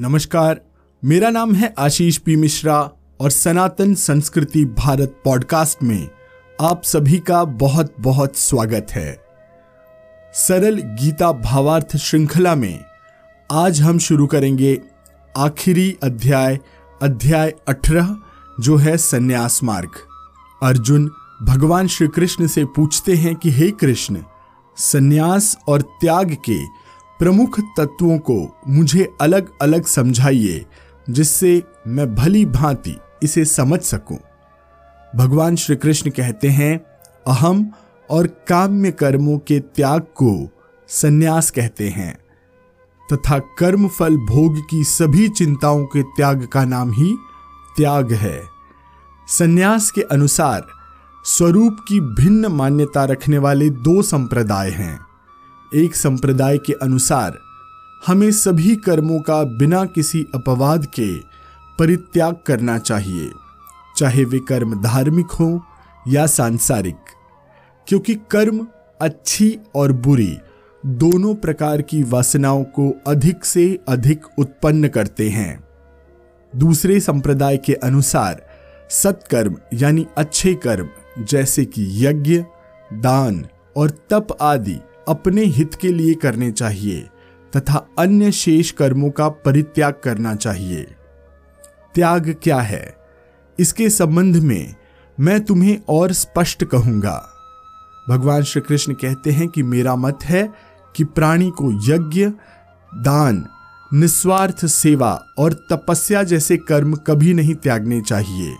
नमस्कार, मेरा नाम है आशीष पी मिश्रा और सनातन संस्कृति भारत पॉडकास्ट में आप सभी का बहुत बहुत स्वागत है। सरल गीता भावार्थ श्रृंखला में आज हम शुरू करेंगे आखिरी अध्याय अध्याय अठारह, जो है संन्यास मार्ग। अर्जुन भगवान श्री कृष्ण से पूछते हैं कि हे कृष्ण, संन्यास और त्याग के प्रमुख तत्वों को मुझे अलग अलग समझाइए, जिससे मैं भली भांति इसे समझ सकूँ। भगवान श्री कृष्ण कहते हैं, अहम और काम्य कर्मों के त्याग को संन्यास कहते हैं, तथा कर्म फल भोग की सभी चिंताओं के त्याग का नाम ही त्याग है। संन्यास के अनुसार, स्वरूप की भिन्न मान्यता रखने वाले दो संप्रदाय हैं। एक संप्रदाय के अनुसार, हमें सभी कर्मों का बिना किसी अपवाद के परित्याग करना चाहिए, चाहे वे कर्म धार्मिक हो या सांसारिक। क्योंकि कर्म अच्छी और बुरी दोनों प्रकार की वासनाओं को अधिक से अधिक उत्पन्न करते हैं। दूसरे संप्रदाय के अनुसार, सत्कर्म यानी अच्छे कर्म जैसे कि यज्ञ, दान और तप आदि अपने हित के लिए करने चाहिए तथा अन्य शेष कर्मों का परित्याग करना चाहिए। त्याग क्या है? इसके संबंध में मैं तुम्हें और स्पष्ट कहूँगा। भगवान श्री कृष्ण कहते हैं कि मेरा मत है कि प्राणी को यज्ञ, दान, निस्वार्थ सेवा और तपस्या जैसे कर्म कभी नहीं त्यागने चाहिए।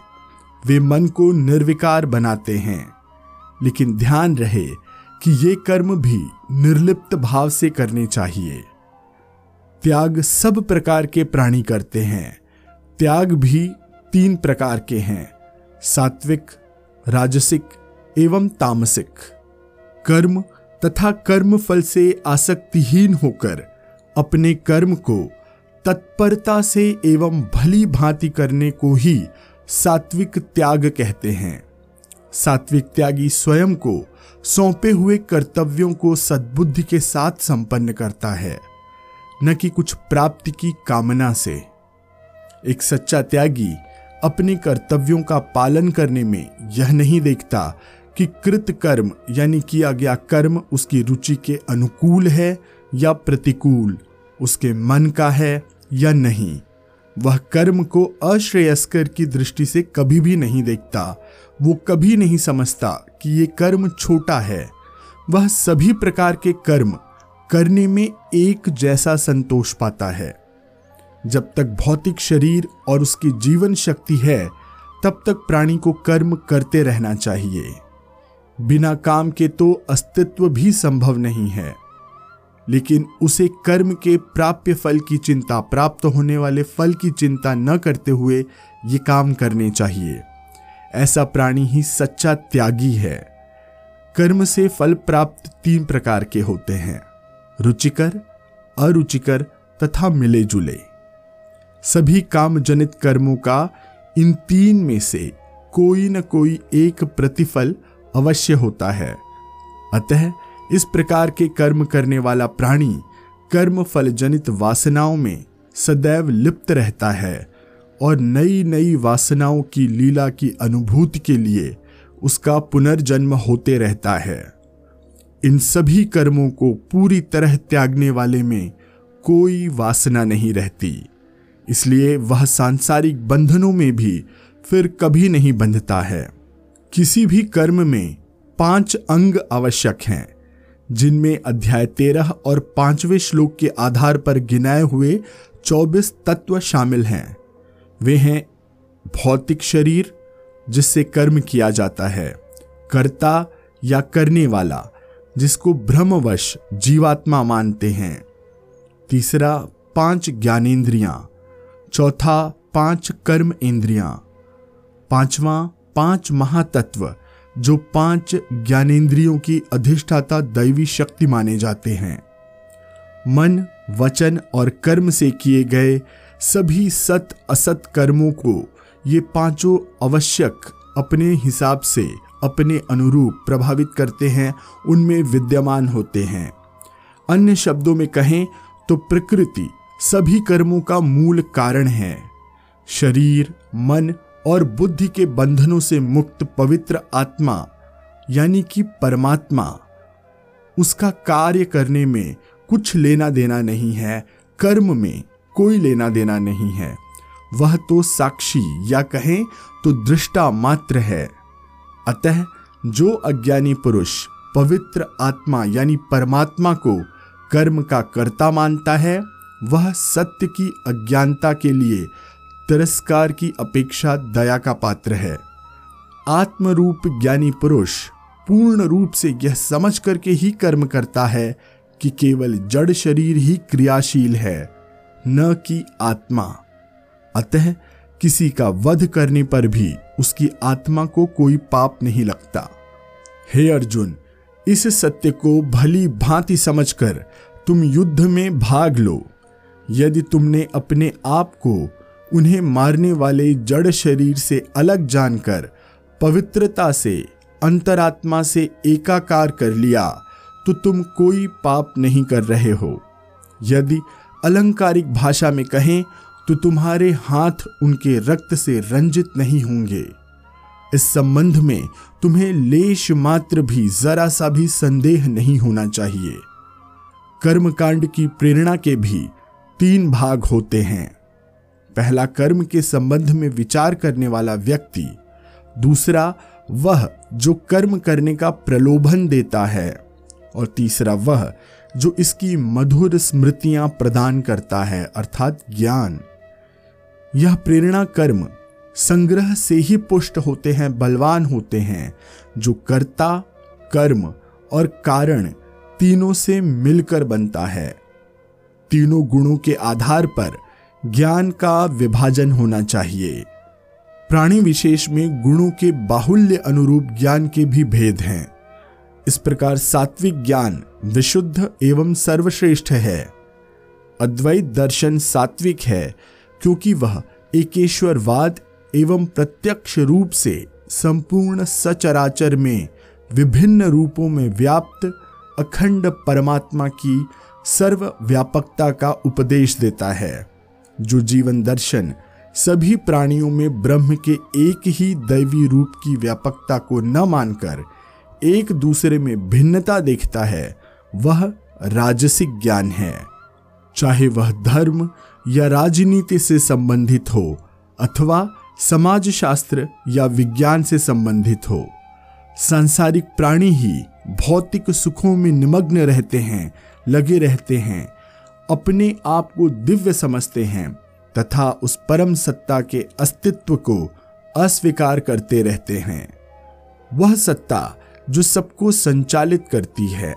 वे मन को निर्विकार बनाते हैं, लेकिन ध्यान रहे कि ये कर्म भी निर्लिप्त भाव से करने चाहिए। त्याग सब प्रकार के प्राणी करते हैं। त्याग भी तीन प्रकार के हैं। सात्विक, राजसिक एवं तामसिक। कर्म तथा कर्म फल से आसक्तिहीन होकर अपने कर्म को तत्परता से एवं भली भांति करने को ही सात्विक त्याग कहते हैं। सात्विक त्यागी स्वयं को सौंपे हुए कर्तव्यों को सद्बुद्धि के साथ संपन्न करता है, न कि कुछ प्राप्ति की कामना से। एक सच्चा त्यागी अपने कर्तव्यों का पालन करने में यह नहीं देखता कि कृत कर्म, यानी किया गया कर्म, उसकी रुचि के अनुकूल है या प्रतिकूल, उसके मन का है या नहीं। वह कर्म को अश्रेयस्कर की दृष्टि से कभी भी नहीं देखता, वो कभी नहीं समझता कि ये कर्म छोटा है। वह सभी प्रकार के कर्म करने में एक जैसा संतोष पाता है। जब तक भौतिक शरीर और उसकी जीवन शक्ति है, तब तक प्राणी को कर्म करते रहना चाहिए। बिना काम के तो अस्तित्व भी संभव नहीं है। लेकिन उसे कर्म के प्राप्य फल की चिंता प्राप्त होने वाले फल की चिंता न करते हुए ये काम करने चाहिए। ऐसा प्राणी ही सच्चा त्यागी है। कर्म से फल प्राप्त तीन प्रकार के होते हैं। रुचिकर, अरुचिकर तथा मिले जुले सभी काम जनित कर्मों का इन तीन में से कोई न कोई एक प्रतिफल अवश्य होता है। अतः इस प्रकार के कर्म करने वाला प्राणी कर्म फल जनित वासनाओं में सदैव लिप्त रहता है। और नई नई वासनाओं की लीला की अनुभूति के लिए उसका पुनर्जन्म होते रहता है। इन सभी कर्मों को पूरी तरह त्यागने वाले में कोई वासना नहीं रहती। इसलिए वह सांसारिक बंधनों में भी फिर कभी नहीं बंधता है। किसी भी कर्म में पाँच अंग आवश्यक हैं, जिनमें अध्याय तेरह और पाँचवें श्लोक के आधार पर गिनाए हुए चौबीस तत्व शामिल हैं। वे हैं भौतिक शरीर, जिससे कर्म किया जाता है, कर्ता या करने वाला, जिसको ब्रह्मवश जीवात्मा मानते हैं। तीसरा, पाँच ज्ञानेन्द्रियाँ चौथा, पाँच कर्म इंद्रियाँ, पांचवा, पाँच महातत्व, जो पाँच ज्ञानेन्द्रियों की अधिष्ठाता दैवी शक्ति माने जाते हैं। मन, वचन और कर्म से किए गए सभी सत असत कर्मों को ये पाँचों आवश्यक अपने हिसाब से, अपने अनुरूप प्रभावित करते हैं, उनमें विद्यमान होते हैं। अन्य शब्दों में कहें तो प्रकृति सभी कर्मों का मूल कारण है। शरीर, मन और बुद्धि के बंधनों से मुक्त पवित्र आत्मा, यानी कि परमात्मा, उसका कार्य करने में कुछ लेना देना नहीं है, कर्म में। कोई लेना देना नहीं है। वह तो साक्षी या कहें तो दृष्टा मात्र है। अतः जो अज्ञानी पुरुष पवित्र आत्मा यानी परमात्मा को कर्म का कर्ता मानता है, वह सत्य की अज्ञानता के लिए तिरस्कार की अपेक्षा दया का पात्र है। आत्मरूप ज्ञानी पुरुष पूर्ण रूप से यह समझ करके ही कर्म करता है कि केवल जड़ शरीर ही क्रियाशील है। न कि आत्मा। अतः किसी का वध करने पर भी उसकी आत्मा को कोई पाप नहीं लगता। हे अर्जुन, इस सत्य को भली भांति समझकर तुम युद्ध में भाग लो। यदि तुमने अपने आप को उन्हें मारने वाले जड़ शरीर से अलग जानकर पवित्रता से, अंतरात्मा से एकाकार कर लिया तो तुम कोई पाप नहीं कर रहे हो। यदि अलंकारिक भाषा में कहें तो तुम्हारे हाथ उनके रक्त से रंजित नहीं होंगे। इस संबंध में तुम्हें लेश मात्र भी जरा सा भी संदेह नहीं होना चाहिए। कर्मकांड की प्रेरणा के भी तीन भाग होते हैं। पहला कर्म के संबंध में विचार करने वाला व्यक्ति, दूसरा वह जो कर्म करने का प्रलोभन देता है, और तीसरा वह जो इसकी मधुर स्मृतियाँ प्रदान करता है, अर्थात ज्ञान। यह प्रेरणा कर्म संग्रह से ही पुष्ट होते हैं, बलवान होते हैं, जो कर्ता, कर्म और कारण तीनों से मिलकर बनता है। तीनों गुणों के आधार पर ज्ञान का विभाजन होना चाहिए। प्राणी विशेष में गुणों के बाहुल्य अनुरूप ज्ञान के भी भेद हैं। इस प्रकार सात्विक ज्ञान विशुद्ध एवं सर्वश्रेष्ठ है। अद्वैत दर्शन सात्विक है, क्योंकि वह एकेश्वरवाद एवं प्रत्यक्ष रूप से संपूर्ण सचराचर में विभिन्न रूपों में व्याप्त अखंड परमात्मा की सर्व व्यापकता का उपदेश देता है, जो जीवन दर्शन सभी प्राणियों में ब्रह्म के एक ही दैवी रूप की व्यापकता को न मानकर एक दूसरे में भिन्नता देखता है, वह राजसिक ज्ञान है। चाहे वह धर्म या राजनीति से संबंधित हो, अथवा समाजशास्त्र या विज्ञान से संबंधित हो, सांसारिक प्राणी ही भौतिक सुखों में निमग्न रहते हैं, लगे रहते हैं, अपने आप को दिव्य समझते हैं, तथा उस परम सत्ता के अस्तित्व को अस्वीकार करते रहते हैं। वह सत्ता जो सबको संचालित करती है।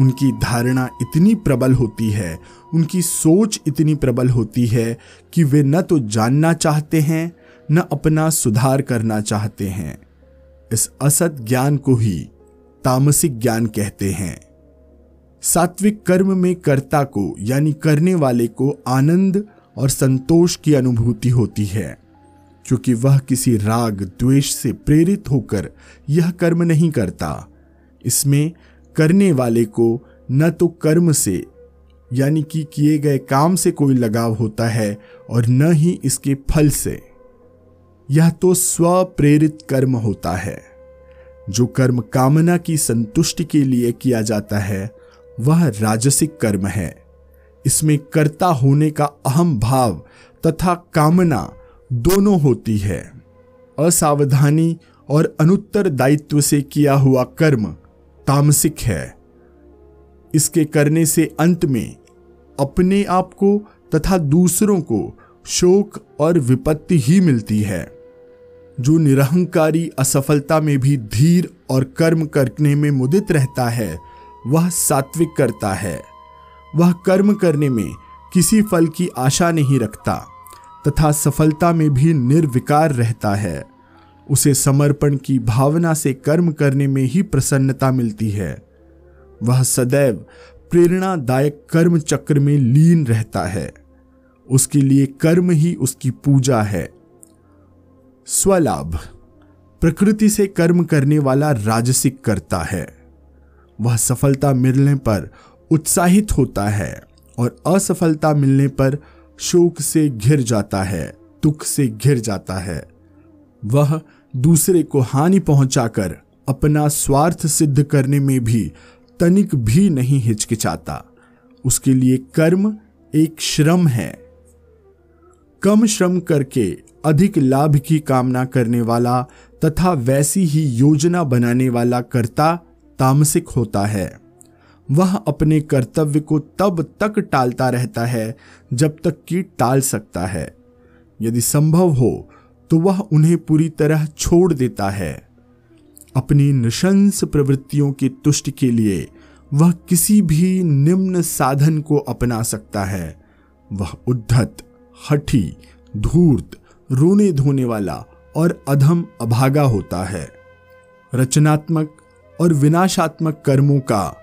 उनकी धारणा इतनी प्रबल होती है, उनकी सोच इतनी प्रबल होती है कि वे न तो जानना चाहते हैं, न अपना सुधार करना चाहते हैं। इस असत ज्ञान को ही तामसिक ज्ञान कहते हैं। सात्विक कर्म में कर्ता को, यानी करने वाले को आनंद और संतोष की अनुभूति होती है। क्योंकि वह किसी राग द्वेष से प्रेरित होकर यह कर्म नहीं करता। इसमें करने वाले को न तो कर्म से, यानी कि किए गए काम से कोई लगाव होता है और न ही इसके फल से। यह तो स्व प्रेरित कर्म होता है। जो कर्म कामना की संतुष्टि के लिए किया जाता है, वह राजसिक कर्म है। इसमें कर्ता होने का अहम भाव तथा कामना दोनों होती है। असावधानी और अनुत्तर दायित्व से किया हुआ कर्म तामसिक है। इसके करने से अंत में अपने आप को तथा दूसरों को शोक और विपत्ति ही मिलती है। जो निरहंकारी असफलता में भी धीर और कर्म करने में मुदित रहता है, वह सात्विक करता है। वह कर्म करने में किसी फल की आशा नहीं रखता। तथा सफलता में भी निर्विकार रहता है। उसे समर्पण की भावना से कर्म करने में ही प्रसन्नता मिलती है। वह सदैव प्रेरणादायक कर्म चक्र में लीन रहता है। उसके लिए कर्म ही उसकी पूजा है। स्वलाभ। प्रकृति से कर्म करने वाला राजसिक करता है। वह सफलता मिलने पर उत्साहित होता है और असफलता मिलने पर शोक से घिर जाता है, दुख से घिर जाता है। वह दूसरे को हानि पहुंचाकर अपना स्वार्थ सिद्ध करने में भी तनिक भी नहीं हिचकिचाता। उसके लिए कर्म एक श्रम है। कम श्रम करके अधिक लाभ की कामना करने वाला तथा वैसी ही योजना बनाने वाला कर्ता तामसिक होता है। वह अपने कर्तव्य को तब तक टालता रहता है जब तक कि टाल सकता है। यदि संभव हो तो वह उन्हें पूरी तरह छोड़ देता है। अपनी निशंस प्रवृत्तियों की तुष्टि के लिए वह किसी भी निम्न साधन को अपना सकता है। वह उद्धत, हठी, धूर्त, रोने धोने वाला और अधम अभागा होता है। रचनात्मक और विनाशात्मक कर्मों का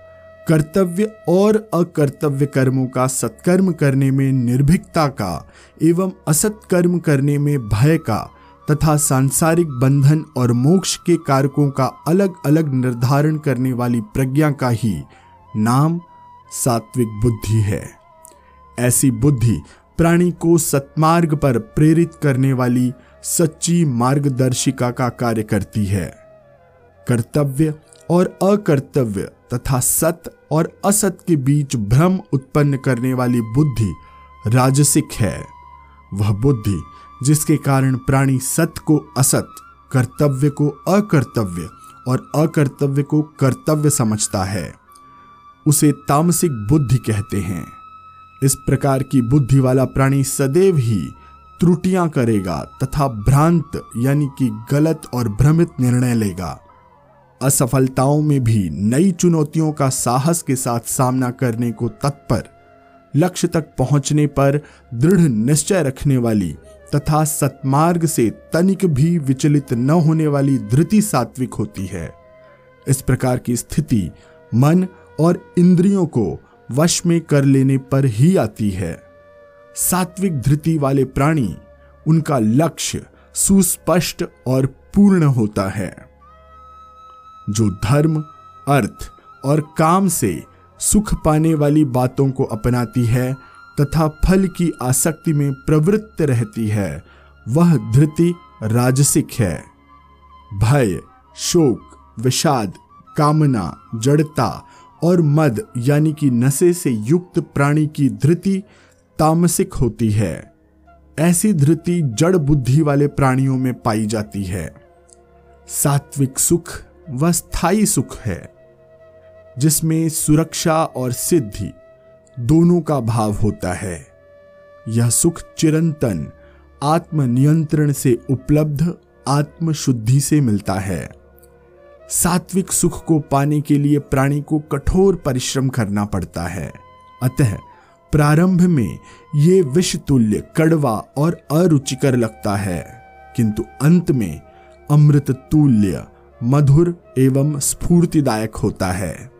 कर्तव्य और अकर्तव्य कर्मों का सत्कर्म करने में निर्भीकता का एवं असत्कर्म करने में भय का तथा सांसारिक बंधन और मोक्ष के कारकों का अलग अलग निर्धारण करने वाली प्रज्ञा का ही नाम सात्विक बुद्धि है। ऐसी बुद्धि प्राणी को सत्मार्ग पर प्रेरित करने वाली सच्ची मार्गदर्शिका का कार्य करती है। कर्तव्य और अकर्तव्य तथा सत और असत के बीच भ्रम उत्पन्न करने वाली बुद्धि राजसिक है। वह बुद्धि जिसके कारण प्राणी सत को असत, कर्तव्य को अकर्तव्य और अकर्तव्य को कर्तव्य समझता है। उसे तामसिक बुद्धि कहते हैं। इस प्रकार की बुद्धि वाला प्राणी सदैव ही त्रुटियाँ करेगा तथा भ्रांत यानी कि गलत और भ्रमित निर्णय लेगा। असफलताओं में भी नई चुनौतियों का साहस के साथ सामना करने को तत्पर, लक्ष्य तक पहुँचने पर दृढ़ निश्चय रखने वाली तथा सत्मार्ग से तनिक भी विचलित न होने वाली धृति सात्विक होती है। इस प्रकार की स्थिति मन और इंद्रियों को वश में कर लेने पर ही आती है। सात्विक धृति वाले प्राणी, उनका लक्ष्य सुस्पष्ट और पूर्ण होता है। जो धर्म, अर्थ और काम से सुख पाने वाली बातों को अपनाती है तथा फल की आसक्ति में प्रवृत्त रहती है, वह धृति राजसिक है। भय, शोक, विषाद, कामना, जड़ता और मद यानी कि नशे से युक्त प्राणी की धृति तामसिक होती है। ऐसी धृति जड़ बुद्धि वाले प्राणियों में पाई जाती है। सात्विक सुख वह स्थायी सुख है, जिसमें सुरक्षा और सिद्धि दोनों का भाव होता है। यह सुख चिरंतन, आत्मनियंत्रण से उपलब्ध, आत्मशुद्धि से मिलता है। सात्विक सुख को पाने के लिए प्राणी को कठोर परिश्रम करना पड़ता है। अतः प्रारंभ में ये विष तुल्य कड़वा और अरुचिकर लगता है, किंतु अंत में अमृत तुल्य मधुर एवं स्फूर्तिदायक होता है।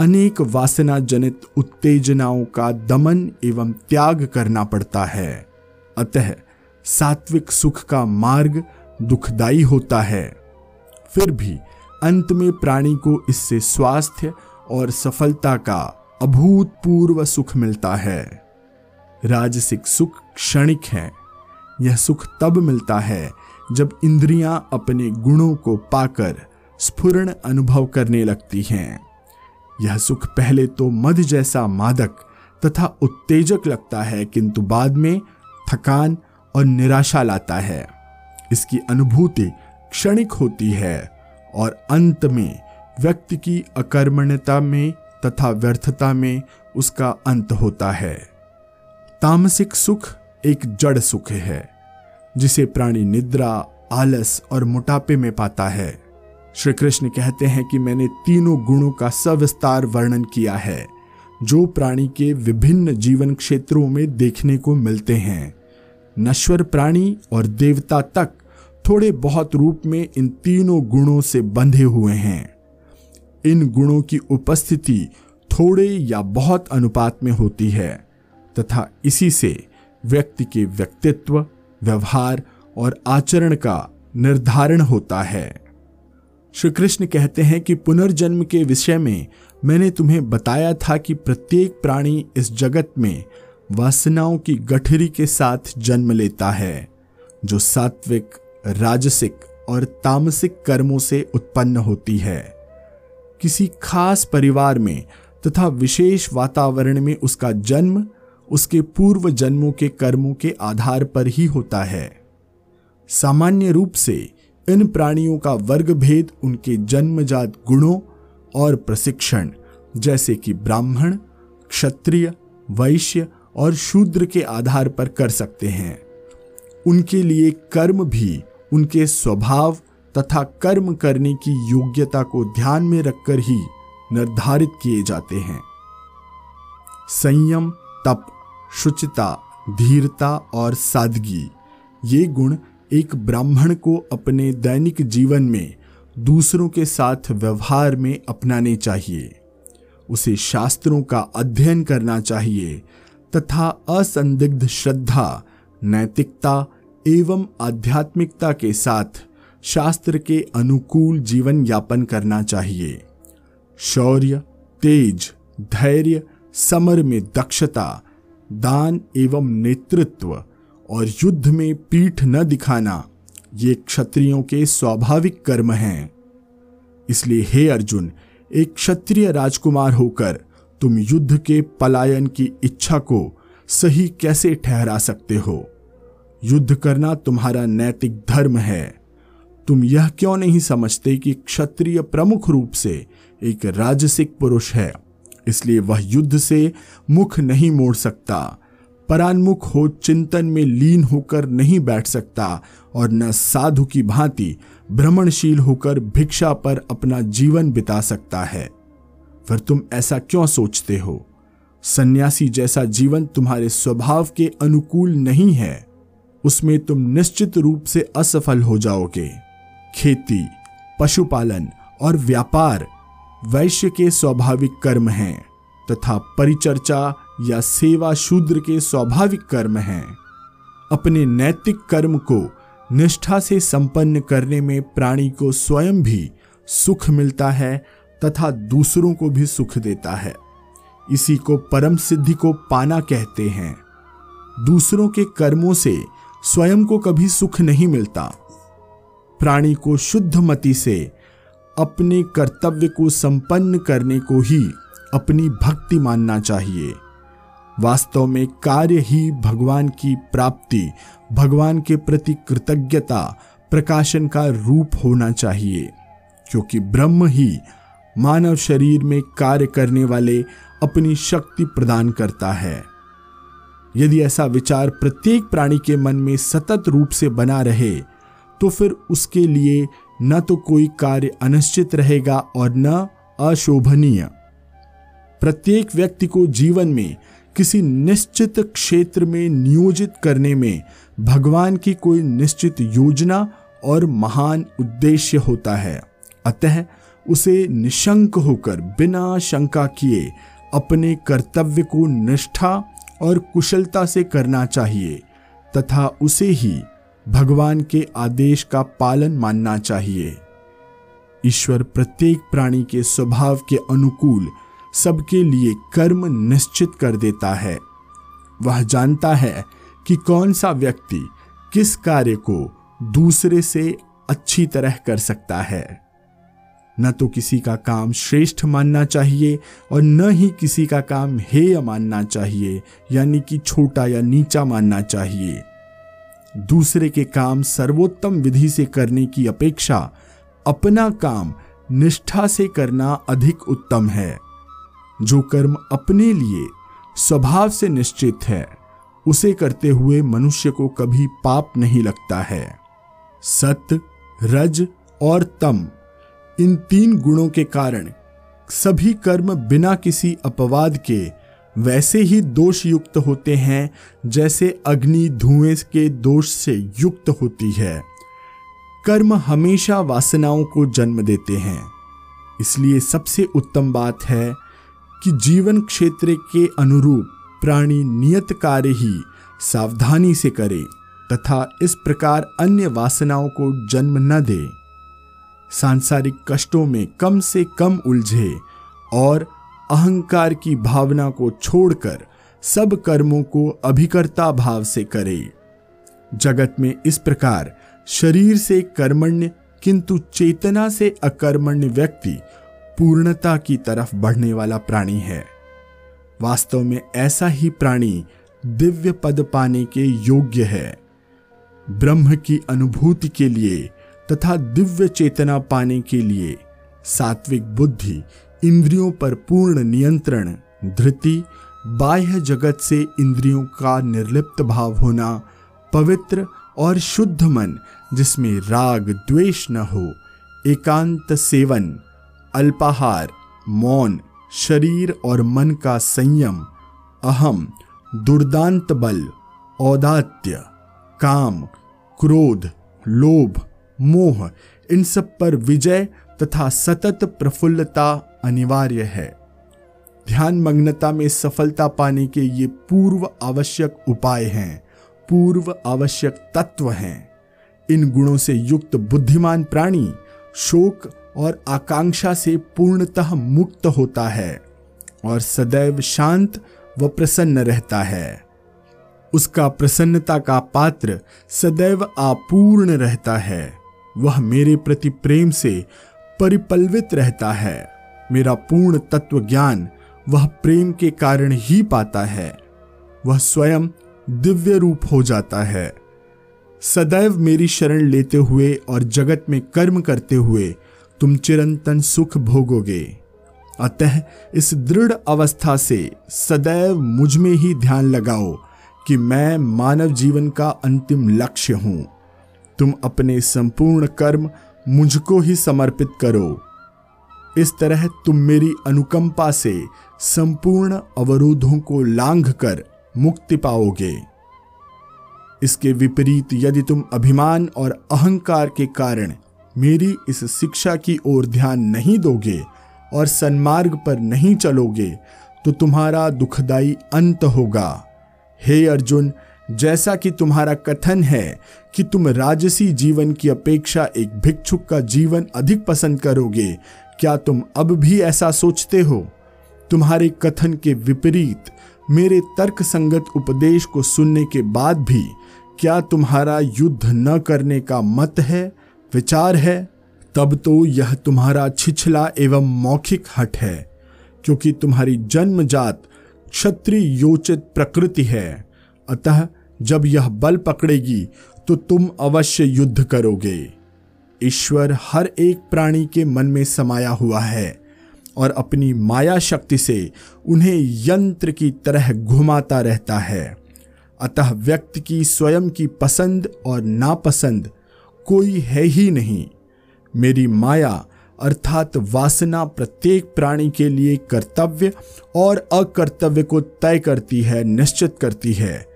अनेक वासना जनित उत्तेजनाओं का दमन एवं त्याग करना पड़ता है। अतः सात्विक सुख का मार्ग दुखदायी होता है। फिर भी अंत में प्राणी को इससे स्वास्थ्य और सफलता का अभूतपूर्व सुख मिलता है। राजसिक सुख क्षणिक है, यह सुख तब मिलता है जब इंद्रियाँ अपने गुणों को पाकर स्फुरण अनुभव करने लगती हैं। यह सुख पहले तो मध जैसा मादक तथा उत्तेजक लगता है, किंतु बाद में थकान और निराशा लाता है। इसकी अनुभूति क्षणिक होती है और अंत में व्यक्ति की अकर्मण्यता में तथा व्यर्थता में उसका अंत होता है। तामसिक सुख एक जड़ सुख है। जिसे प्राणी निद्रा, आलस और मोटापे में पाता है। श्री कृष्ण कहते हैं कि मैंने तीनों गुणों का सविस्तार वर्णन किया है, जो प्राणी के विभिन्न जीवन क्षेत्रों में देखने को मिलते हैं। नश्वर प्राणी और देवता तक थोड़े बहुत रूप में इन तीनों गुणों से बंधे हुए हैं। इन गुणों की उपस्थिति थोड़े या बहुत अनुपात में होती है, तथा इसी से व्यक्ति के व्यक्तित्व व्यवहार और आचरण का निर्धारण होता है। श्री कृष्ण कहते हैं कि पुनर्जन्म के विषय में मैंने तुम्हें बताया था कि प्रत्येक प्राणी इस जगत में वासनाओं की गठरी के साथ जन्म लेता है, जो सात्विक, राजसिक और तामसिक कर्मों से उत्पन्न होती है। किसी खास परिवार में तथा विशेष वातावरण में उसका जन्म उसके पूर्व जन्मों के कर्मों के आधार पर ही होता है। सामान्य रूप से इन प्राणियों का वर्ग भेद उनके जन्मजात गुणों और प्रशिक्षण, जैसे कि ब्राह्मण, क्षत्रिय, वैश्य और शूद्र के आधार पर कर सकते हैं। उनके लिए कर्म भी उनके स्वभाव तथा कर्म करने की योग्यता को ध्यान में रखकर ही निर्धारित किए जाते हैं। संयम, तप शुचिता, धीरता और सादगी। ये गुण एक ब्राह्मण को अपने दैनिक जीवन में दूसरों के साथ व्यवहार में अपनाने चाहिए। उसे शास्त्रों का अध्ययन करना चाहिए तथा असंदिग्ध श्रद्धा, नैतिकता एवं आध्यात्मिकता के साथ शास्त्र के अनुकूल जीवन यापन करना चाहिए। शौर्य, तेज, धैर्य, समर में दक्षता दान एवं नेतृत्व और युद्ध में पीठ न दिखाना, ये क्षत्रियों के स्वाभाविक कर्म हैं। इसलिए हे अर्जुन, एक क्षत्रिय राजकुमार होकर तुम युद्ध के पलायन की इच्छा को सही कैसे ठहरा सकते हो? युद्ध करना तुम्हारा नैतिक धर्म है। तुम यह क्यों नहीं समझते कि क्षत्रिय प्रमुख रूप से एक राजसिक पुरुष है? इसलिए वह युद्ध से मुख नहीं मोड़ सकता। परान्मुख हो चिंतन में लीन होकर नहीं बैठ सकता और न साधु की भांति भ्रमणशील होकर भिक्षा पर अपना जीवन बिता सकता है। फिर तुम ऐसा क्यों सोचते हो? सन्यासी जैसा जीवन तुम्हारे स्वभाव के अनुकूल नहीं है। उसमें तुम निश्चित रूप से असफल हो जाओगे। खेती, पशुपालन और व्यापार वैश्य के स्वाभाविक कर्म हैं तथा परिचर्चा या सेवा शूद्र के स्वाभाविक कर्म हैं। अपने नैतिक कर्म को निष्ठा से संपन्न करने में प्राणी को स्वयं भी सुख मिलता है तथा दूसरों को भी सुख देता है। इसी को परम सिद्धि को पाना कहते हैं। दूसरों के कर्मों से स्वयं को कभी सुख नहीं मिलता। प्राणी को शुद्ध मति से अपने कर्तव्य को संपन्न करने को ही अपनी भक्ति मानना चाहिए। वास्तव में कार्य ही भगवान की प्राप्ति, भगवान के प्रति कृतज्ञता, प्रकाशन का रूप होना चाहिए। क्योंकि ब्रह्म ही मानव शरीर में कार्य करने वाले अपनी शक्ति प्रदान करता है। यदि ऐसा विचार प्रत्येक प्राणी के मन में सतत रूप से बना रहे तो फिर उसके लिए न तो कोई कार्य अनिश्चित रहेगा और न अशोभनीय। प्रत्येक व्यक्ति को जीवन में किसी निश्चित क्षेत्र में नियोजित करने में भगवान की कोई निश्चित योजना और महान उद्देश्य होता है। अतः उसे निशंक होकर बिना शंका किए अपने कर्तव्य को निष्ठा और कुशलता से करना चाहिए, तथा उसे ही भगवान के आदेश का पालन मानना चाहिए। ईश्वर प्रत्येक प्राणी के स्वभाव के अनुकूल सबके लिए कर्म निश्चित कर देता है। वह जानता है कि कौन सा व्यक्ति किस कार्य को दूसरे से अच्छी तरह कर सकता है। न तो किसी का काम श्रेष्ठ मानना चाहिए और न ही किसी का काम हेय मानना चाहिए, यानी कि छोटा या नीचा मानना चाहिए। दूसरे के काम सर्वोत्तम विधि से करने की अपेक्षा अपना काम निष्ठा से करना अधिक उत्तम है। जो कर्म अपने लिए स्वभाव से निश्चित है, उसे करते हुए मनुष्य को कभी पाप नहीं लगता है। सत्य रज और तम, इन तीन गुणों के कारण सभी कर्म बिना किसी अपवाद के वैसे ही दोष युक्त होते हैं, जैसे अग्नि धुएँ के दोष से युक्त होती है। कर्म हमेशा वासनाओं को जन्म देते हैं। इसलिए सबसे उत्तम बात है कि जीवन क्षेत्र के अनुरूप प्राणी नियत कार्य ही सावधानी से करे तथा इस प्रकार अन्य वासनाओं को जन्म न दे। सांसारिक कष्टों में कम से कम उलझे और अहंकार की भावना को छोड़कर सब कर्मों को अभिकर्ता भाव से करे। जगत में इस प्रकार शरीर से कर्मण्य, किंतु चेतना से अकर्मण्य व्यक्ति पूर्णता की तरफ़ बढ़ने वाला प्राणी है। वास्तव में ऐसा ही प्राणी दिव्य पद पाने के योग्य है। ब्रह्म की अनुभूति के लिए तथा दिव्य चेतना पाने के लिए सात्विक बुद्धि इंद्रियों पर पूर्ण नियंत्रण, धृति, बाह्य जगत से इंद्रियों का निर्लिप्त भाव होना, पवित्र और शुद्ध मन, जिसमें राग द्वेष न हो, एकांत सेवन, अल्पाहार, मौन, शरीर और मन का संयम, अहम, दुर्दांत बल, औदात्य, काम, क्रोध, लोभ, मोह, इन सब पर विजय तथा सतत प्रफुल्लता अनिवार्य है। ध्यान मग्नता में सफलता पाने के ये पूर्व आवश्यक उपाय हैं, पूर्व आवश्यक तत्व हैं। इन गुणों से युक्त बुद्धिमान प्राणी शोक और आकांक्षा से पूर्णतः मुक्त होता है और सदैव शांत व प्रसन्न रहता है। उसका प्रसन्नता का पात्र सदैव अपूर्ण रहता है। वह मेरे प्रति प्रेम से परिपल्वित रहता है। मेरा पूर्ण तत्व ज्ञान वह प्रेम के कारण ही पाता है। वह स्वयं दिव्य रूप हो जाता है। सदैव मेरी शरण लेते हुए और जगत में कर्म करते हुए तुम चिरंतन सुख भोगोगे। अतः इस दृढ़ अवस्था से सदैव मुझमें ही ध्यान लगाओ कि मैं मानव जीवन का अंतिम लक्ष्य हूँ। तुम अपने संपूर्ण कर्म मुझको ही समर्पित करो। इस तरह तुम मेरी अनुकंपा से संपूर्ण अवरोधों को लांघ कर मुक्ति पाओगे। इसके विपरीत यदि तुम अभिमान और अहंकार के कारण मेरी इस शिक्षा की ओर ध्यान नहीं दोगे और सन्मार्ग पर नहीं चलोगे तो तुम्हारा दुखदाई अंत होगा। हे अर्जुन, जैसा कि तुम्हारा कथन है कि तुम राजसी जीवन की अपेक्षा एक भिक्षुक का जीवन अधिक पसंद करोगे क्या तुम अब भी ऐसा सोचते हो? तुम्हारे कथन के विपरीत मेरे तर्क संगत उपदेश को सुनने के बाद भी क्या तुम्हारा युद्ध न करने का मत है, विचार है? तब तो यह तुम्हारा छिछला एवं मौखिक हट है, क्योंकि तुम्हारी जन्मजात क्षत्रिय योचित प्रकृति है। अतः जब यह बल पकड़ेगी तो तुम अवश्य युद्ध करोगे। ईश्वर हर एक प्राणी के मन में समाया हुआ है और अपनी माया शक्ति से उन्हें यंत्र की तरह घुमाता रहता है। अतः व्यक्ति की स्वयं की पसंद और नापसंद कोई है ही नहीं। मेरी माया अर्थात वासना प्रत्येक प्राणी के लिए कर्तव्य और अकर्तव्य को तय करती है, निश्चित करती है।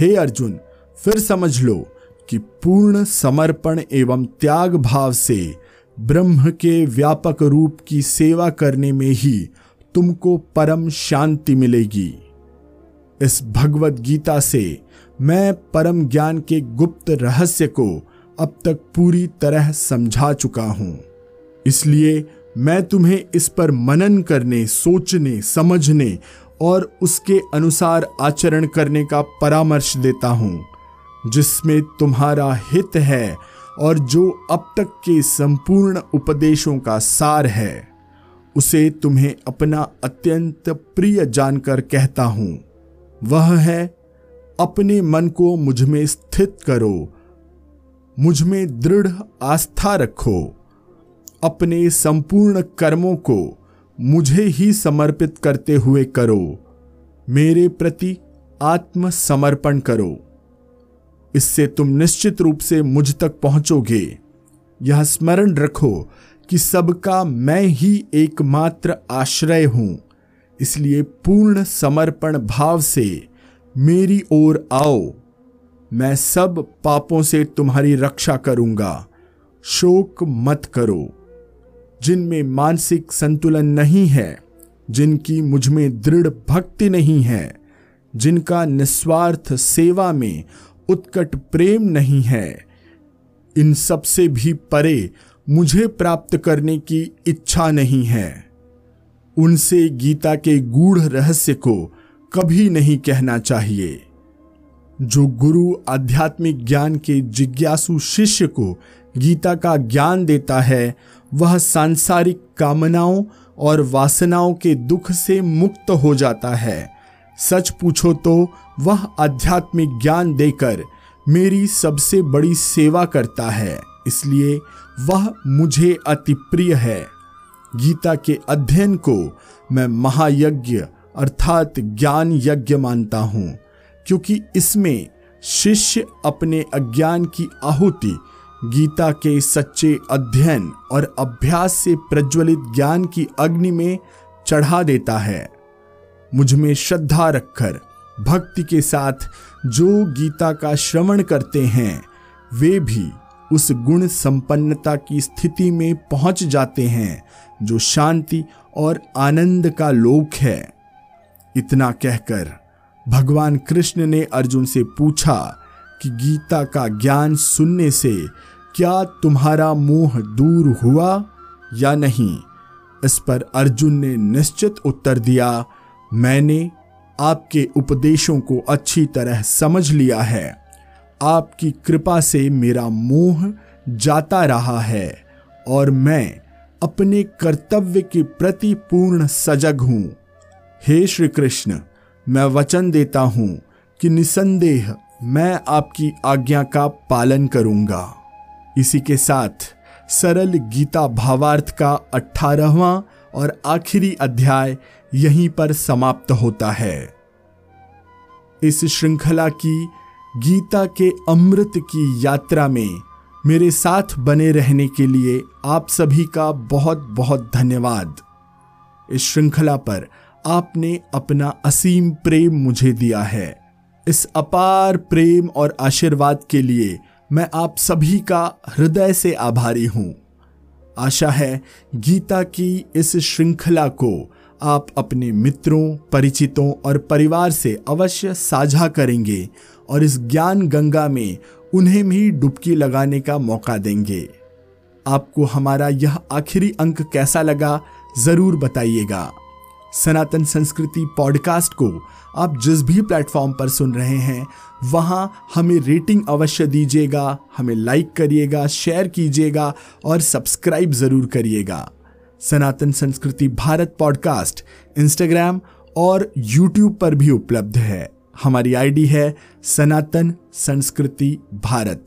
हे अर्जुन, फिर समझ लो कि पूर्ण समर्पण एवं त्याग भाव से ब्रह्म के व्यापक रूप की सेवा करने में ही तुमको परम शांति मिलेगी। इस भगवत गीता से मैं परम ज्ञान के गुप्त रहस्य को अब तक पूरी तरह समझा चुका हूँ। इसलिए मैं तुम्हें इस पर मनन करने, सोचने, समझने और उसके अनुसार आचरण करने का परामर्श देता हूँ। जिसमें तुम्हारा हित है और जो अब तक के संपूर्ण उपदेशों का सार है, उसे तुम्हें अपना अत्यंत प्रिय जानकर कहता हूँ। वह है, अपने मन को मुझमें स्थित करो, मुझमें दृढ़ आस्था रखो, अपने संपूर्ण कर्मों को मुझे ही समर्पित करते हुए करो, मेरे प्रति आत्मसमर्पण करो। इससे तुम निश्चित रूप से मुझ तक पहुंचोगे। यह स्मरण रखो कि सबका मैं ही एकमात्र आश्रय हूँ। इसलिए पूर्ण समर्पण भाव से मेरी ओर आओ। मैं सब पापों से तुम्हारी रक्षा करूँगा। शोक मत करो। जिनमें मानसिक संतुलन नहीं है, जिनकी मुझमें दृढ़ भक्ति नहीं है, जिनका निस्वार्थ सेवा में उत्कट प्रेम नहीं है। इन सबसे भी परे मुझे प्राप्त करने की इच्छा नहीं है। उनसे गीता के गूढ़ रहस्य को कभी नहीं कहना चाहिए। जो गुरु आध्यात्मिक ज्ञान के जिज्ञासु शिष्य को गीता का ज्ञान देता है, वह सांसारिक कामनाओं और वासनाओं के दुख से मुक्त हो जाता है। सच पूछो तो वह आध्यात्मिक ज्ञान देकर मेरी सबसे बड़ी सेवा करता है। इसलिए वह मुझे अति प्रिय है। गीता के अध्ययन को मैं महायज्ञ अर्थात ज्ञान यज्ञ मानता हूँ, क्योंकि इसमें शिष्य अपने अज्ञान की आहुति, गीता के सच्चे अध्ययन और अभ्यास से प्रज्वलित ज्ञान की अग्नि में चढ़ा देता है। मुझमें श्रद्धा रखकर भक्ति के साथ जो गीता का श्रवण करते हैं, वे भी उस गुण संपन्नता की स्थिति में पहुँच जाते हैं, जो शांति और आनंद का लोक है। इतना कहकर भगवान कृष्ण ने अर्जुन से पूछा कि गीता का ज्ञान सुनने से क्या तुम्हारा मोह दूर हुआ या नहीं? इस पर अर्जुन ने निश्चित उत्तर दिया, मैंने आपके उपदेशों को अच्छी तरह समझ लिया है। आपकी कृपा से मेरा मोह जाता रहा है और मैं अपने कर्तव्य के प्रति पूर्ण सजग हूँ। हे श्री कृष्ण मैं वचन देता हूँ कि निसंदेह मैं आपकी आज्ञा का पालन करूँगा। इसी के साथ सरल गीता भावार्थ का अठारहवां और आखिरी अध्याय यहीं पर समाप्त होता है। इस श्रृंखला की, गीता के अमृत की यात्रा में मेरे साथ बने रहने के लिए आप सभी का बहुत बहुत धन्यवाद। इस श्रृंखला पर आपने अपना असीम प्रेम मुझे दिया है। इस अपार प्रेम और आशीर्वाद के लिए मैं आप सभी का हृदय से आभारी हूँ। आशा है गीता की इस श्रृंखला को आप अपने मित्रों, परिचितों और परिवार से अवश्य साझा करेंगे और इस ज्ञान गंगा में उन्हें भी डुबकी लगाने का मौका देंगे। आपको हमारा यह आखिरी अंक कैसा लगा, ज़रूर बताइएगा। सनातन संस्कृति पॉडकास्ट को आप जिस भी प्लेटफॉर्म पर सुन रहे हैं, वहाँ हमें रेटिंग अवश्य दीजिएगा, हमें लाइक करिएगा, शेयर कीजिएगा और सब्सक्राइब ज़रूर करिएगा। सनातन संस्कृति भारत पॉडकास्ट इंस्टाग्राम और यूट्यूब पर भी उपलब्ध है। हमारी आईडी है सनातन संस्कृति भारत।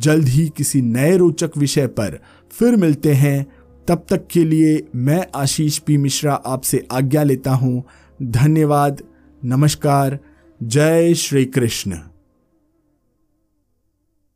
जल्द ही किसी नए रोचक विषय पर फिर मिलते हैं। तब तक के लिए मैं आशीष पी मिश्रा आपसे आज्ञा लेता हूँ। धन्यवाद, नमस्कार, जय श्री कृष्ण।